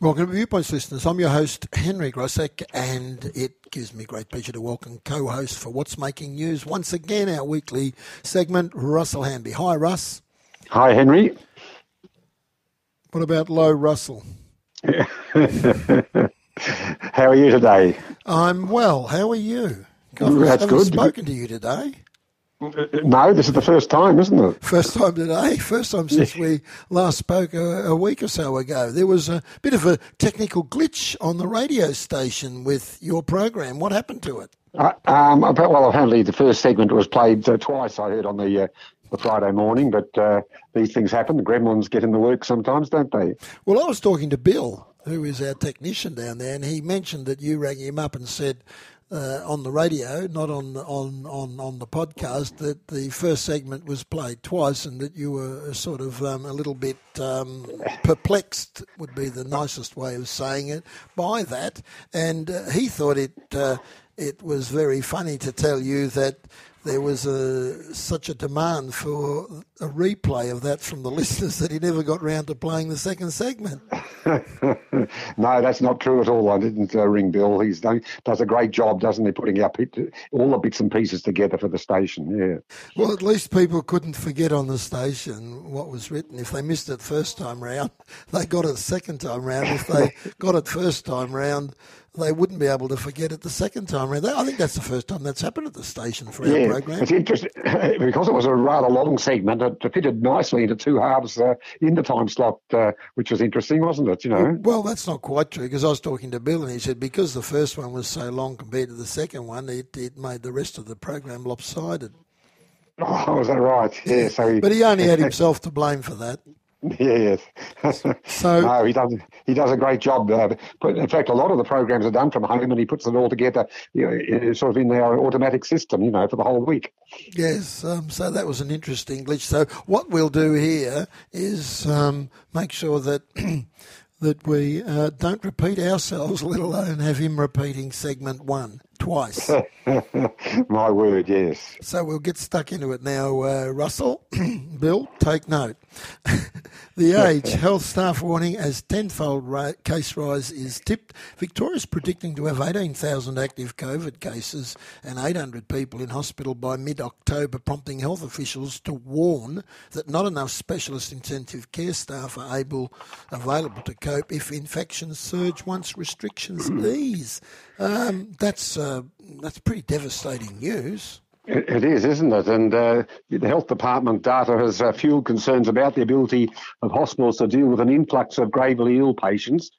Welcome to Viewpoints listeners. I'm your host, Henry Grosek, and it gives me great pleasure to welcome co host for What's Making News once again, our weekly segment, Russell Hanby. Hi, Russ. Hi, Henry. What about Low Russell? How are you today? I'm well. How are you? God, That's I haven't good. spoken to you today. No, this is the first time, isn't it? First time today. First time since we last spoke a, a, week or so ago. There was a bit of a technical glitch on the radio station with your program. What happened to it? Uh, um, well, apparently the first segment was played uh, twice. I heard on the uh, the Friday morning, but uh, these things happen. The gremlins get in the work sometimes, don't they? Well, I was talking to Bill, who is our technician down there, and he mentioned that you rang him up and said uh, on the radio, not on on on on the podcast, that the first segment was played twice, and that you were sort of um, a little bit um, perplexed, would be the nicest way of saying it, by that, and uh, he thought it uh, it was very funny to tell you that there was a, such a demand for a replay of that from the listeners that he never got round to playing the second segment. no, that's not true at all. I didn't uh, ring Bill. He's done, does a great job, doesn't he, putting up all the bits and pieces together for the station. Yeah. Well, at least people couldn't forget on the station what was written. If they missed it first time round, they got it second time round. If they got it first time round, they wouldn't be able to forget it the second time around. I think that's the first time that's happened at the station for yeah, our program. It's interesting because it was a rather long segment. It fitted nicely into two halves uh, in the time slot, uh, which was interesting, wasn't it? You know. Well, that's not quite true because I was talking to Bill and he said because the first one was so long compared to the second one, it, it made the rest of the program lopsided. Oh, was that right? Yeah. So, he, but he only had himself to blame for that. Yes. so no, he does. He does a great job. Uh, in fact, a lot of the programs are done from home, and he puts it all together, you know, sort of in our automatic system, you know, for the whole week. Yes. Um, so that was an interesting glitch. So what we'll do here is um, make sure that. that we uh, don't repeat ourselves, let alone have him repeating segment one twice. My word, yes. So we'll get stuck into it now. Uh, Russell, Bill, take note. The age health staff warning as tenfold ra- case rise is tipped. Victoria's predicting to have 18,000 active COVID cases and 800 people in hospital by mid October, prompting health officials to warn that not enough specialist intensive care staff are able available to cope if infections surge once restrictions ease. Um, that's uh, that's pretty devastating news. It is, isn't it? And uh, the health department data has uh, fueled concerns about the ability of hospitals to deal with an influx of gravely ill patients.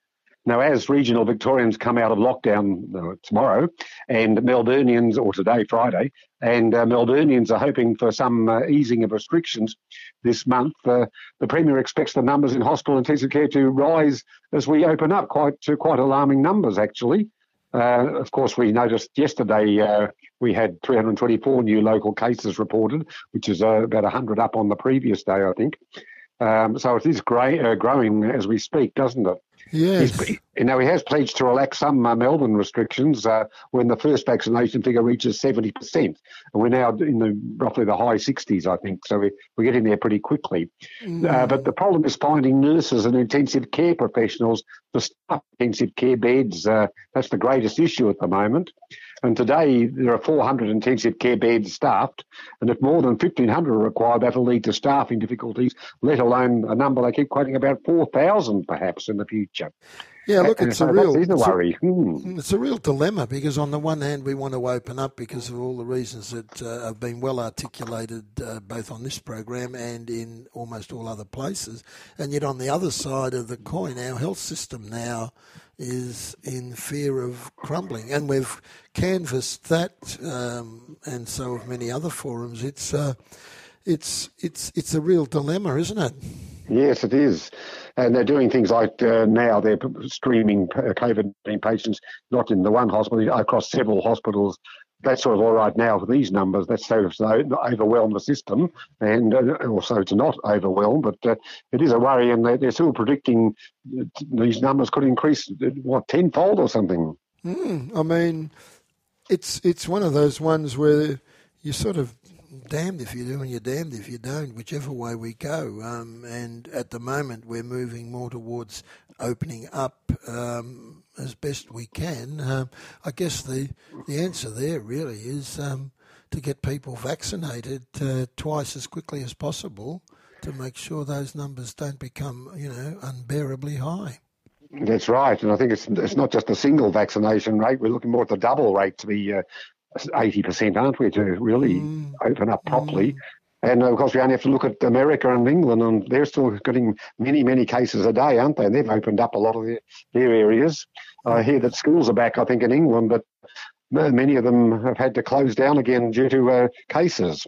Now, as regional Victorians come out of lockdown uh, tomorrow, and Melburnians, or today, Friday, and uh, Melburnians are hoping for some uh, easing of restrictions this month, uh, the Premier expects the numbers in hospital intensive care to rise as we open up quite to quite alarming numbers, actually. Uh, of course, we noticed yesterday uh, we had 324 new local cases reported, which is uh, about 100 up on the previous day, I think. Um, so it is uh, growing as we speak, doesn't it? Yes. He's, you know, he has pledged to relax some uh, Melbourne restrictions uh, when the first vaccination figure reaches 70%. And we're now in the roughly the high 60s, I think. So we, we're getting there pretty quickly. Mm. Uh, but the problem is finding nurses and intensive care professionals to staff intensive care beds. Uh, that's the greatest issue at the moment. And today there are 400 intensive care beds staffed, and if more than 1,500 are required, that'll lead to staffing difficulties. Let alone a number they keep quoting about 4,000 perhaps in the future. Yeah, look, it's a real it's a worry. Hmm. It's a real dilemma because on the one hand we want to open up because of all the reasons that uh, have been well articulated uh, both on this program and in almost all other places, and yet on the other side of the coin, our health system now is in fear of crumbling, and we've canvassed that, um, and so have many other forums. It's uh, it's it's it's a real dilemma, isn't it? Yes, it is. And they're doing things like uh, now they're streaming COVID 19 patients not in the one hospital, across several hospitals. That's sort of all right now for these numbers. That's sort of so overwhelm the system and uh, also to not overwhelm. But uh, it is a worry, and they're, they're still predicting these numbers could increase, what, tenfold or something. Mm, I mean, it's it's one of those ones where you sort of damned if you do and you're damned if you don't, whichever way we go. Um, and at the moment, we're moving more towards opening up um, as best we can. Um, I guess the, the answer there really is um, to get people vaccinated uh, twice as quickly as possible to make sure those numbers don't become, you know, unbearably high. That's right, and I think it's it's not just a single vaccination rate. We're looking more at the double rate to be uh, eighty percent, aren't we, to really mm. open up properly. Mm. And of course, we only have to look at America and England, and they're still getting many, many cases a day, aren't they? And they've opened up a lot of their, their areas. I hear that schools are back, I think, in England, but many of them have had to close down again due to uh, cases.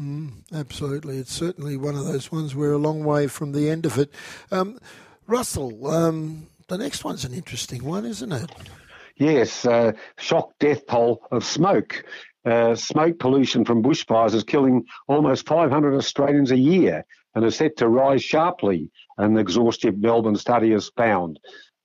Mm, absolutely. It's certainly one of those ones we're a long way from the end of it. Um, Russell, um, the next one's an interesting one, isn't it? Yes, uh, shock death toll of smoke. Uh, smoke pollution from bushfires is killing almost 500 Australians a year and is set to rise sharply, an exhaustive Melbourne study has found.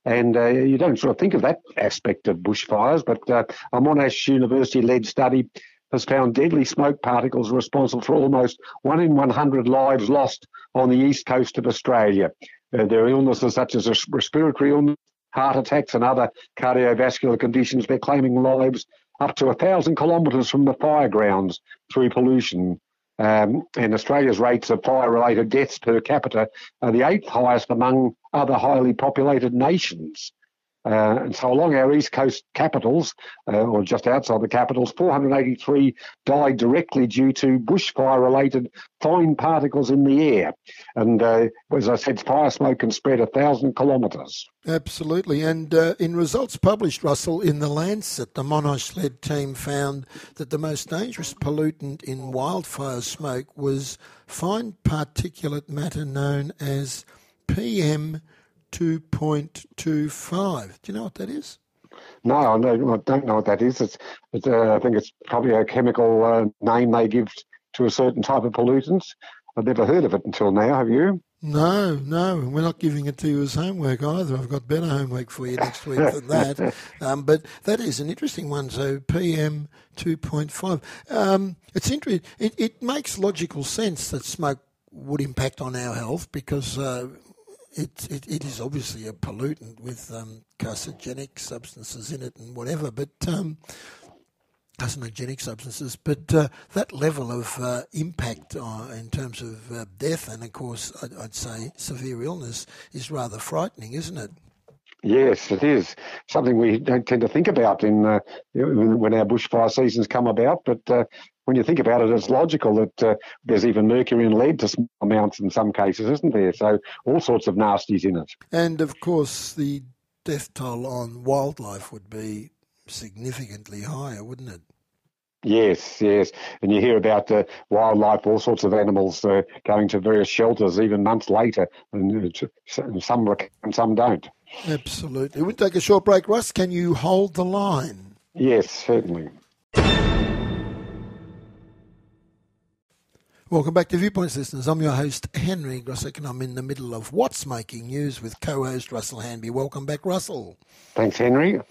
And uh, you don't sort of think of that aspect of bushfires, but uh, a Monash University led study has found deadly smoke particles responsible for almost one in 100 lives lost on the east coast of Australia. Uh, there are illnesses such as respiratory illness, heart attacks, and other cardiovascular conditions. They're claiming lives up to a thousand kilometres from the fire grounds through pollution. Um, and Australia's rates of fire-related deaths per capita are the eighth highest among other highly populated nations. Uh, and so along our east coast capitals, uh, or just outside the capitals, 483 died directly due to bushfire-related fine particles in the air. And uh, as I said, fire smoke can spread a thousand kilometres. Absolutely. And uh, in results published, Russell, in the Lancet, the Monash-led team found that the most dangerous pollutant in wildfire smoke was fine particulate matter known as PM 2.25. Do you know what that is? No, I don't know what that is. It's, it's uh, I think it's probably a chemical uh, name they give to a certain type of pollutants. I've never heard of it until now. Have you? No, no, we're not giving it to you as homework either. I've got better homework for you next week than that. Um, but that is an interesting one. So PM 2.5. Um, it's interesting. It, it makes logical sense that smoke would impact on our health because uh, it, it, it is obviously a pollutant with um, carcinogenic substances in it and whatever, but um, carcinogenic substances. But uh, that level of uh, impact uh, in terms of uh, death and, of course, I'd, I'd, say severe illness is rather frightening, isn't it? Yes, it is something we don't tend to think about in uh, when our bushfire seasons come about. But uh, when you think about it, it's logical that uh, there's even mercury and lead to small amounts in some cases, isn't there? So all sorts of nasties in it. And of course, the death toll on wildlife would be significantly higher, wouldn't it? Yes, yes, and you hear about uh, wildlife, all sorts of animals uh, going to various shelters even months later, and, uh, and some and some don't. Absolutely. We'll take a short break. Russ, can you hold the line? Yes, certainly. Welcome back to Viewpoints, listeners. I'm your host, Henry Grossick, and I'm in the middle of What's Making News with co host Russell Hanby. Welcome back, Russell. Thanks, Henry.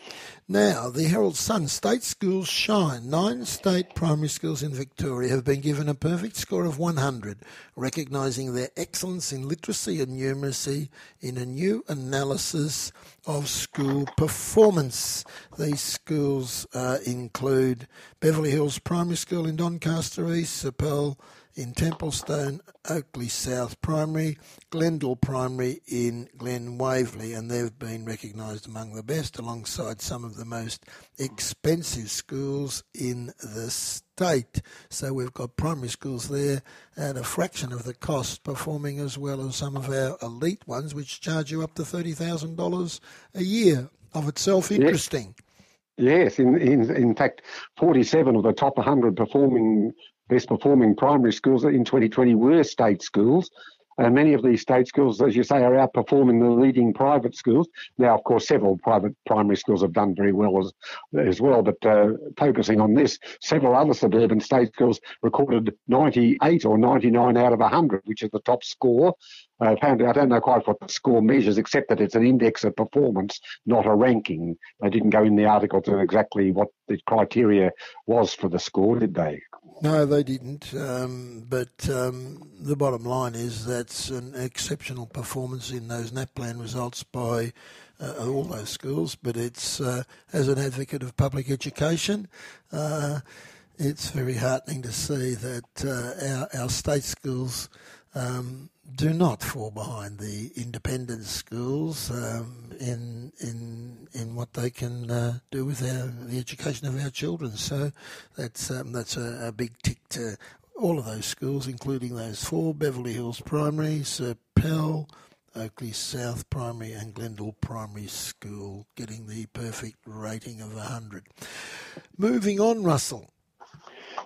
Now, the Herald Sun state schools shine. Nine state primary schools in Victoria have been given a perfect score of 100, recognising their excellence in literacy and numeracy in a new analysis of school performance. These schools uh, include Beverley Hills Primary School in Doncaster East, Serpell in Templestowe, Oakleigh South Primary, Glendale Primary in Glen Waverley, and they've been recognised among the best alongside some of the most expensive schools in the state. So we've got primary schools there at a fraction of the cost, performing as well as some of our elite ones, which charge you up to $30,000 a year. Of itself, interesting. Yes. Yes, in, in in fact, 47 of the top 100 performing best performing primary schools in 2020 were state schools. And many of these state schools, as you say, are outperforming the leading private schools. Now, of course, several private primary schools have done very well as, as well, but uh, focusing on this, several other suburban state schools recorded 98 or 99 out of 100, which is the top score. Uh, apparently, I don't know quite what the score measures, except that it's an index of performance, not a ranking. They didn't go in the article to exactly what the criteria was for the score, did they? No, they didn't. Um, but um, the bottom line is that's an exceptional performance in those NAPLAN results by uh, all those schools. But it's uh, as an advocate of public education, uh, it's very heartening to see that uh, our, our state schools um, do not fall behind the independent schools um, in in in what they can uh, do with our, the education of our children. So that's um, that's a, a, big tick to all of those schools, including those four: Beverley Hills Primary, Sir Pell, Oakleigh South Primary, and Glendale Primary School, getting the perfect rating of hundred. Moving on, Russell.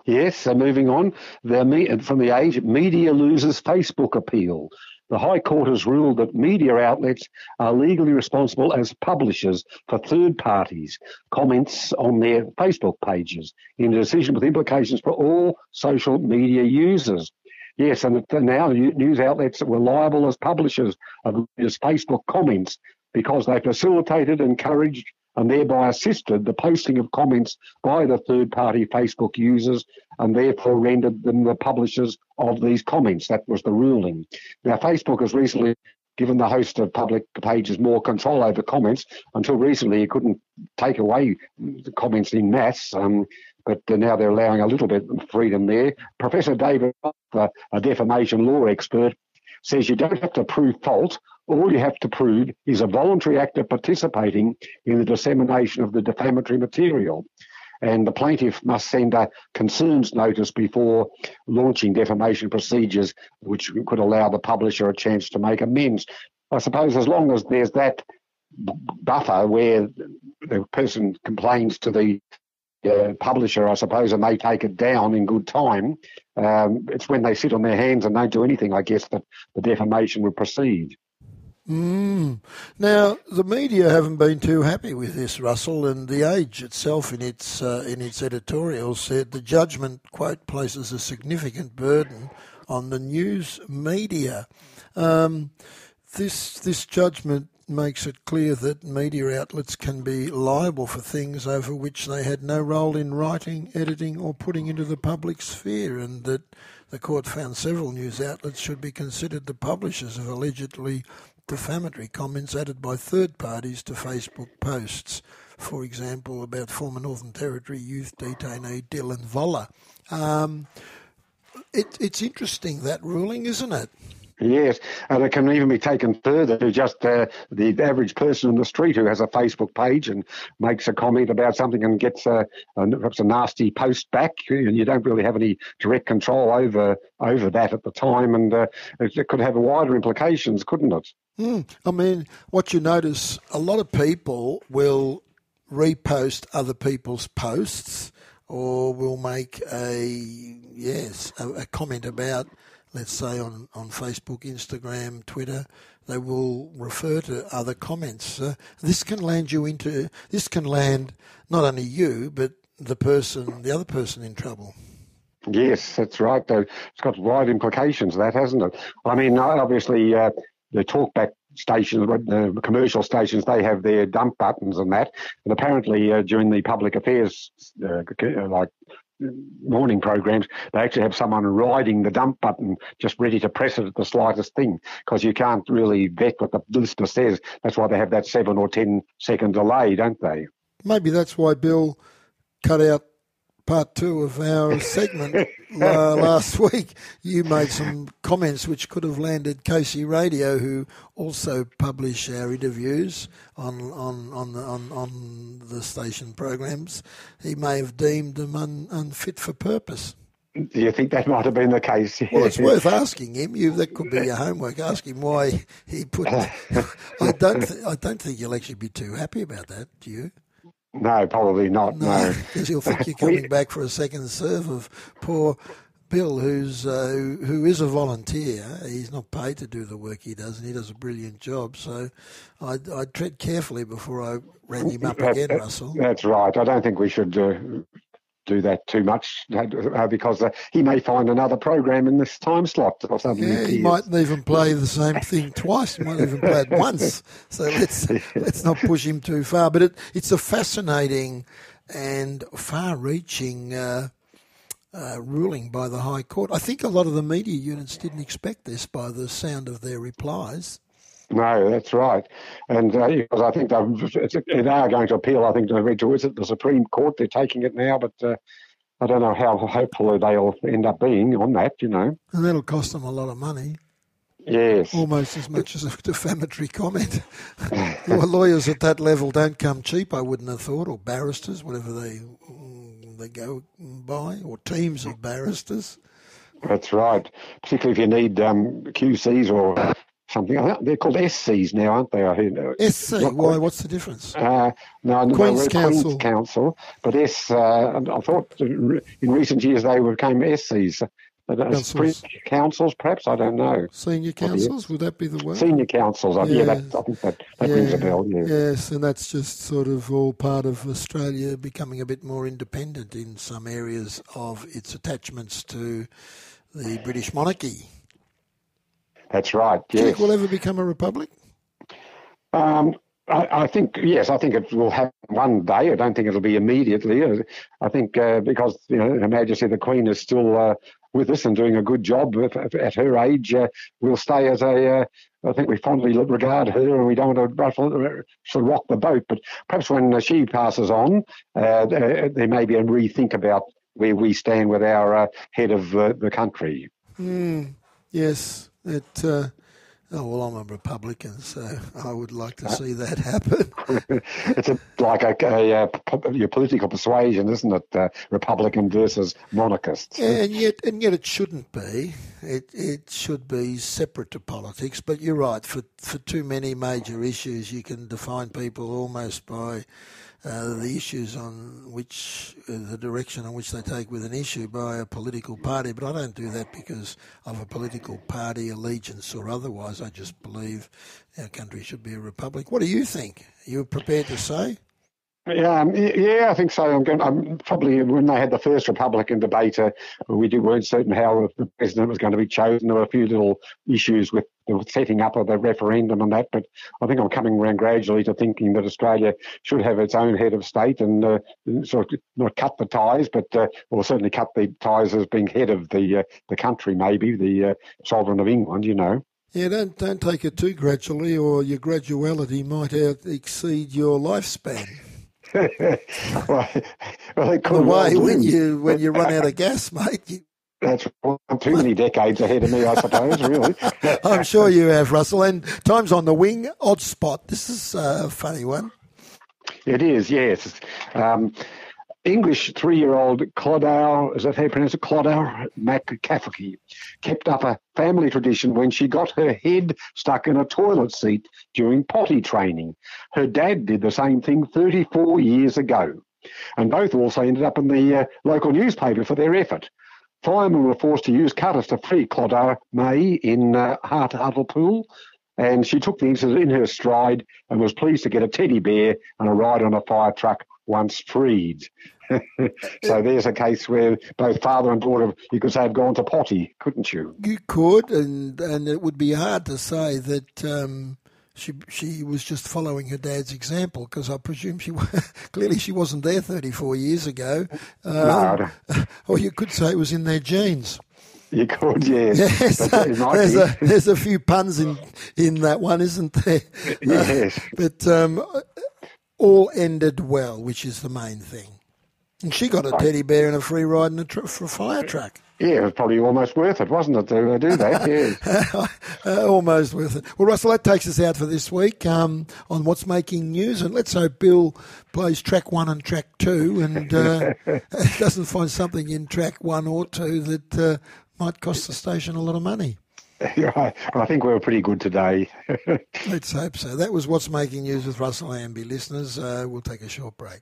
Yes, so moving on, from the age, media loses Facebook appeal. The High Court has ruled that media outlets are legally responsible as publishers for third parties' comments on their Facebook pages in a decision with implications for all social media users. Yes, and now news outlets were liable as publishers of Facebook comments because they facilitated, encouraged, and thereby assisted the posting of comments by the third party Facebook users and therefore rendered them the publishers of these comments. That was the ruling. Now, Facebook has recently given the host of public pages more control over comments. Until recently, you couldn't take away the comments in mass. Um, but now they're allowing a little bit of freedom there. Professor David, a defamation law expert, says you don't have to prove fault. All you have to prove is a voluntary act of participating in the dissemination of the defamatory material. And the plaintiff must send a concerns notice before launching defamation procedures, which could allow the publisher a chance to make amends. I suppose as long as there's that buffer where the person complains to the uh, publisher, I suppose, and they take it down in good time. Um, it's when they sit on their hands and don't do anything, I guess, that the defamation would proceed. Mm. Now, the media haven't been too happy with this, Russell, and the Age itself, in its uh, in its editorial, said the judgment quote places a significant burden on the news media. Um, this this judgment makes it clear that media outlets can be liable for things over which they had no role in writing, editing, or putting into the public sphere, and that the court found several news outlets should be considered the publishers of allegedly defamatory comments added by third parties to Facebook posts. For example, about former Northern Territory youth detainee Dylan Voller. Um, it, it's interesting that ruling, isn't it? Yes, and it can even be taken further to just uh, the average person in the street who has a Facebook page and makes a comment about something and gets a, a, perhaps a nasty post back, and you don't really have any direct control over over that at the time, and uh, it, it, could have wider implications, couldn't it? Mm, I mean, what you notice, a lot of people will repost other people's posts or will make a yes a, a comment about let's say on, on Facebook, Instagram, Twitter, they will refer to other comments. Uh, this can land you into, this can land not only you, but the person, the other person in trouble. Yes, that's right. It's got wide implications, that hasn't it? I mean, obviously, uh, the talkback stations, the commercial stations, they have their dump buttons and that. And apparently, uh, during the public affairs, uh, like morning programs, they actually have someone riding the dump button, just ready to press it at the slightest thing, because you can't really vet what the listener says. That's why they have that seven or ten second delay, don't they? Maybe that's why Bill cut out part two of our segment uh, last week, you made some comments which could have landed Casey Radio, who also publish our interviews on on on the, on, on the station programs. He may have deemed them un, unfit for purpose. Do you think that might have been the case? Well, it's worth asking him. You that could be your homework. Ask him why he put. I don't. Th- I don't think you'll actually be too happy about that. Do you? No, probably not. No, because no. you'll think you're coming back for a second serve of poor Bill, who's uh, who, who is a volunteer. He's not paid to do the work he does, and he does a brilliant job. So I'd, I'd tread carefully before I rang him up again, Russell. That's right. I don't think we should uh, do that too much uh, because uh, he may find another program in this time slot or something. Yeah, he mightn't even play the same thing twice. He might even play it once. So let's let's not push him too far. But it, it's a fascinating and far-reaching. Uh, uh, ruling by the High Court. I think a lot of the media units didn't expect this by the sound of their replies. No, that's right. And uh, because I think they are going to appeal, I think, to, is it the Supreme Court? They're taking it now, but uh, I don't know how hopeful they'll end up being on that, you know. And that'll cost them a lot of money. Yes. Almost as much as a defamatory comment. well, lawyers at that level don't come cheap, I wouldn't have thought, or barristers, whatever they they go by, or teams of barristers. That's right. Particularly if you need um, QCs or something. they're called SCs now, aren't they? I SC. Why? What's the difference? Uh, no, Queen's no, Counsel. Queen's Counsel. But S. Uh, I thought in recent years they became SCs. Counsels. counsels, perhaps I don't know. Senior counsels, would that be the word? Senior counsels, yeah, yeah that, I think that, that yeah, rings a bell. Yeah. Yes, and that's just sort of all part of Australia becoming a bit more independent in some areas of its attachments to the British monarchy. That's right. Yes. Do you think we'll ever become a republic? Um, I, I, think yes. I think it will happen one day. I don't think it'll be immediately. I think uh, because you know Her Majesty the Queen is still uh, with us and doing a good job at her age. Uh, we'll stay as a. Uh, I think we fondly regard her, and we don't want to ruffle, sort of rock the boat. But perhaps when she passes on, uh, there may be a rethink about where we stand with our head of the country. Mm, yes, it, uh, oh, well, I'm a Republican, so I would like to see that happen. it's a, like a, a, a, your political persuasion, isn't it? Uh, Republican versus monarchist. Yeah, and yet, and yet it shouldn't be. It it should be separate to politics. But you're right. For for too many major issues, you can define people almost by uh, the issues on which uh, the direction on which they take with an issue by a political party. But I don't do that because of a political party allegiance or otherwise. I just believe our country should be a republic. What do you think? Are you prepared to say? Yeah, um, yeah, I think so. I'm, going, I'm probably when they had the first Republican debate, uh, we did, weren't certain how the president was going to be chosen. There were a few little issues with the setting up of the referendum and that, but I think I'm coming around gradually to thinking that Australia should have its own head of state and uh, sort of not cut the ties, but uh, or certainly cut the ties as being head of the uh, the country, maybe the uh, sovereign of England. You know. Yeah, don't don't take it too gradually, or your graduality might out exceed your lifespan. Well, well, way when you when you run out of gas, mate. You... That's too many decades ahead of me, I suppose. Really, I'm sure you have, Russell. And times on the wing, odd spot. This is a funny one. It is, yes. Um, English three-year-old Clodagh, is that how you pronounce it? Clodagh Mae Cafferkey, kept up a family tradition when she got her head stuck in a toilet seat during potty training. Her dad did the same thing 34 years ago. And both also ended up in the uh, local newspaper for their effort. Firemen were forced to use cutters to free Clodagh Mae in uh, Hart Hartlepool, and she took the incident in her stride and was pleased to get a teddy bear and a ride on a fire truck once freed. so there's a case where both father and daughter, you could say, have gone to potty, couldn't you? You could, and and it would be hard to say that um, she she was just following her dad's example because I presume she clearly she wasn't there 34 years ago. Um, no. Or you could say it was in their genes. You could, yes. yes there's, a, there's a few puns in, in that one, isn't there? Yes. Uh, but um, all ended well, which is the main thing. And she got a teddy bear and a free ride in a, tr- for a fire truck. Yeah, it was probably almost worth it, wasn't it, to do that? Yeah. uh, almost worth it. Well, Russell, that takes us out for this week um, on What's Making News. And let's hope Bill plays track one and track two and uh, doesn't find something in track one or two that uh, might cost the station a lot of money. Right. I think we were pretty good today. Let's hope so. That was What's Making News with Russell Hanby. Listeners, uh, we'll take a short break.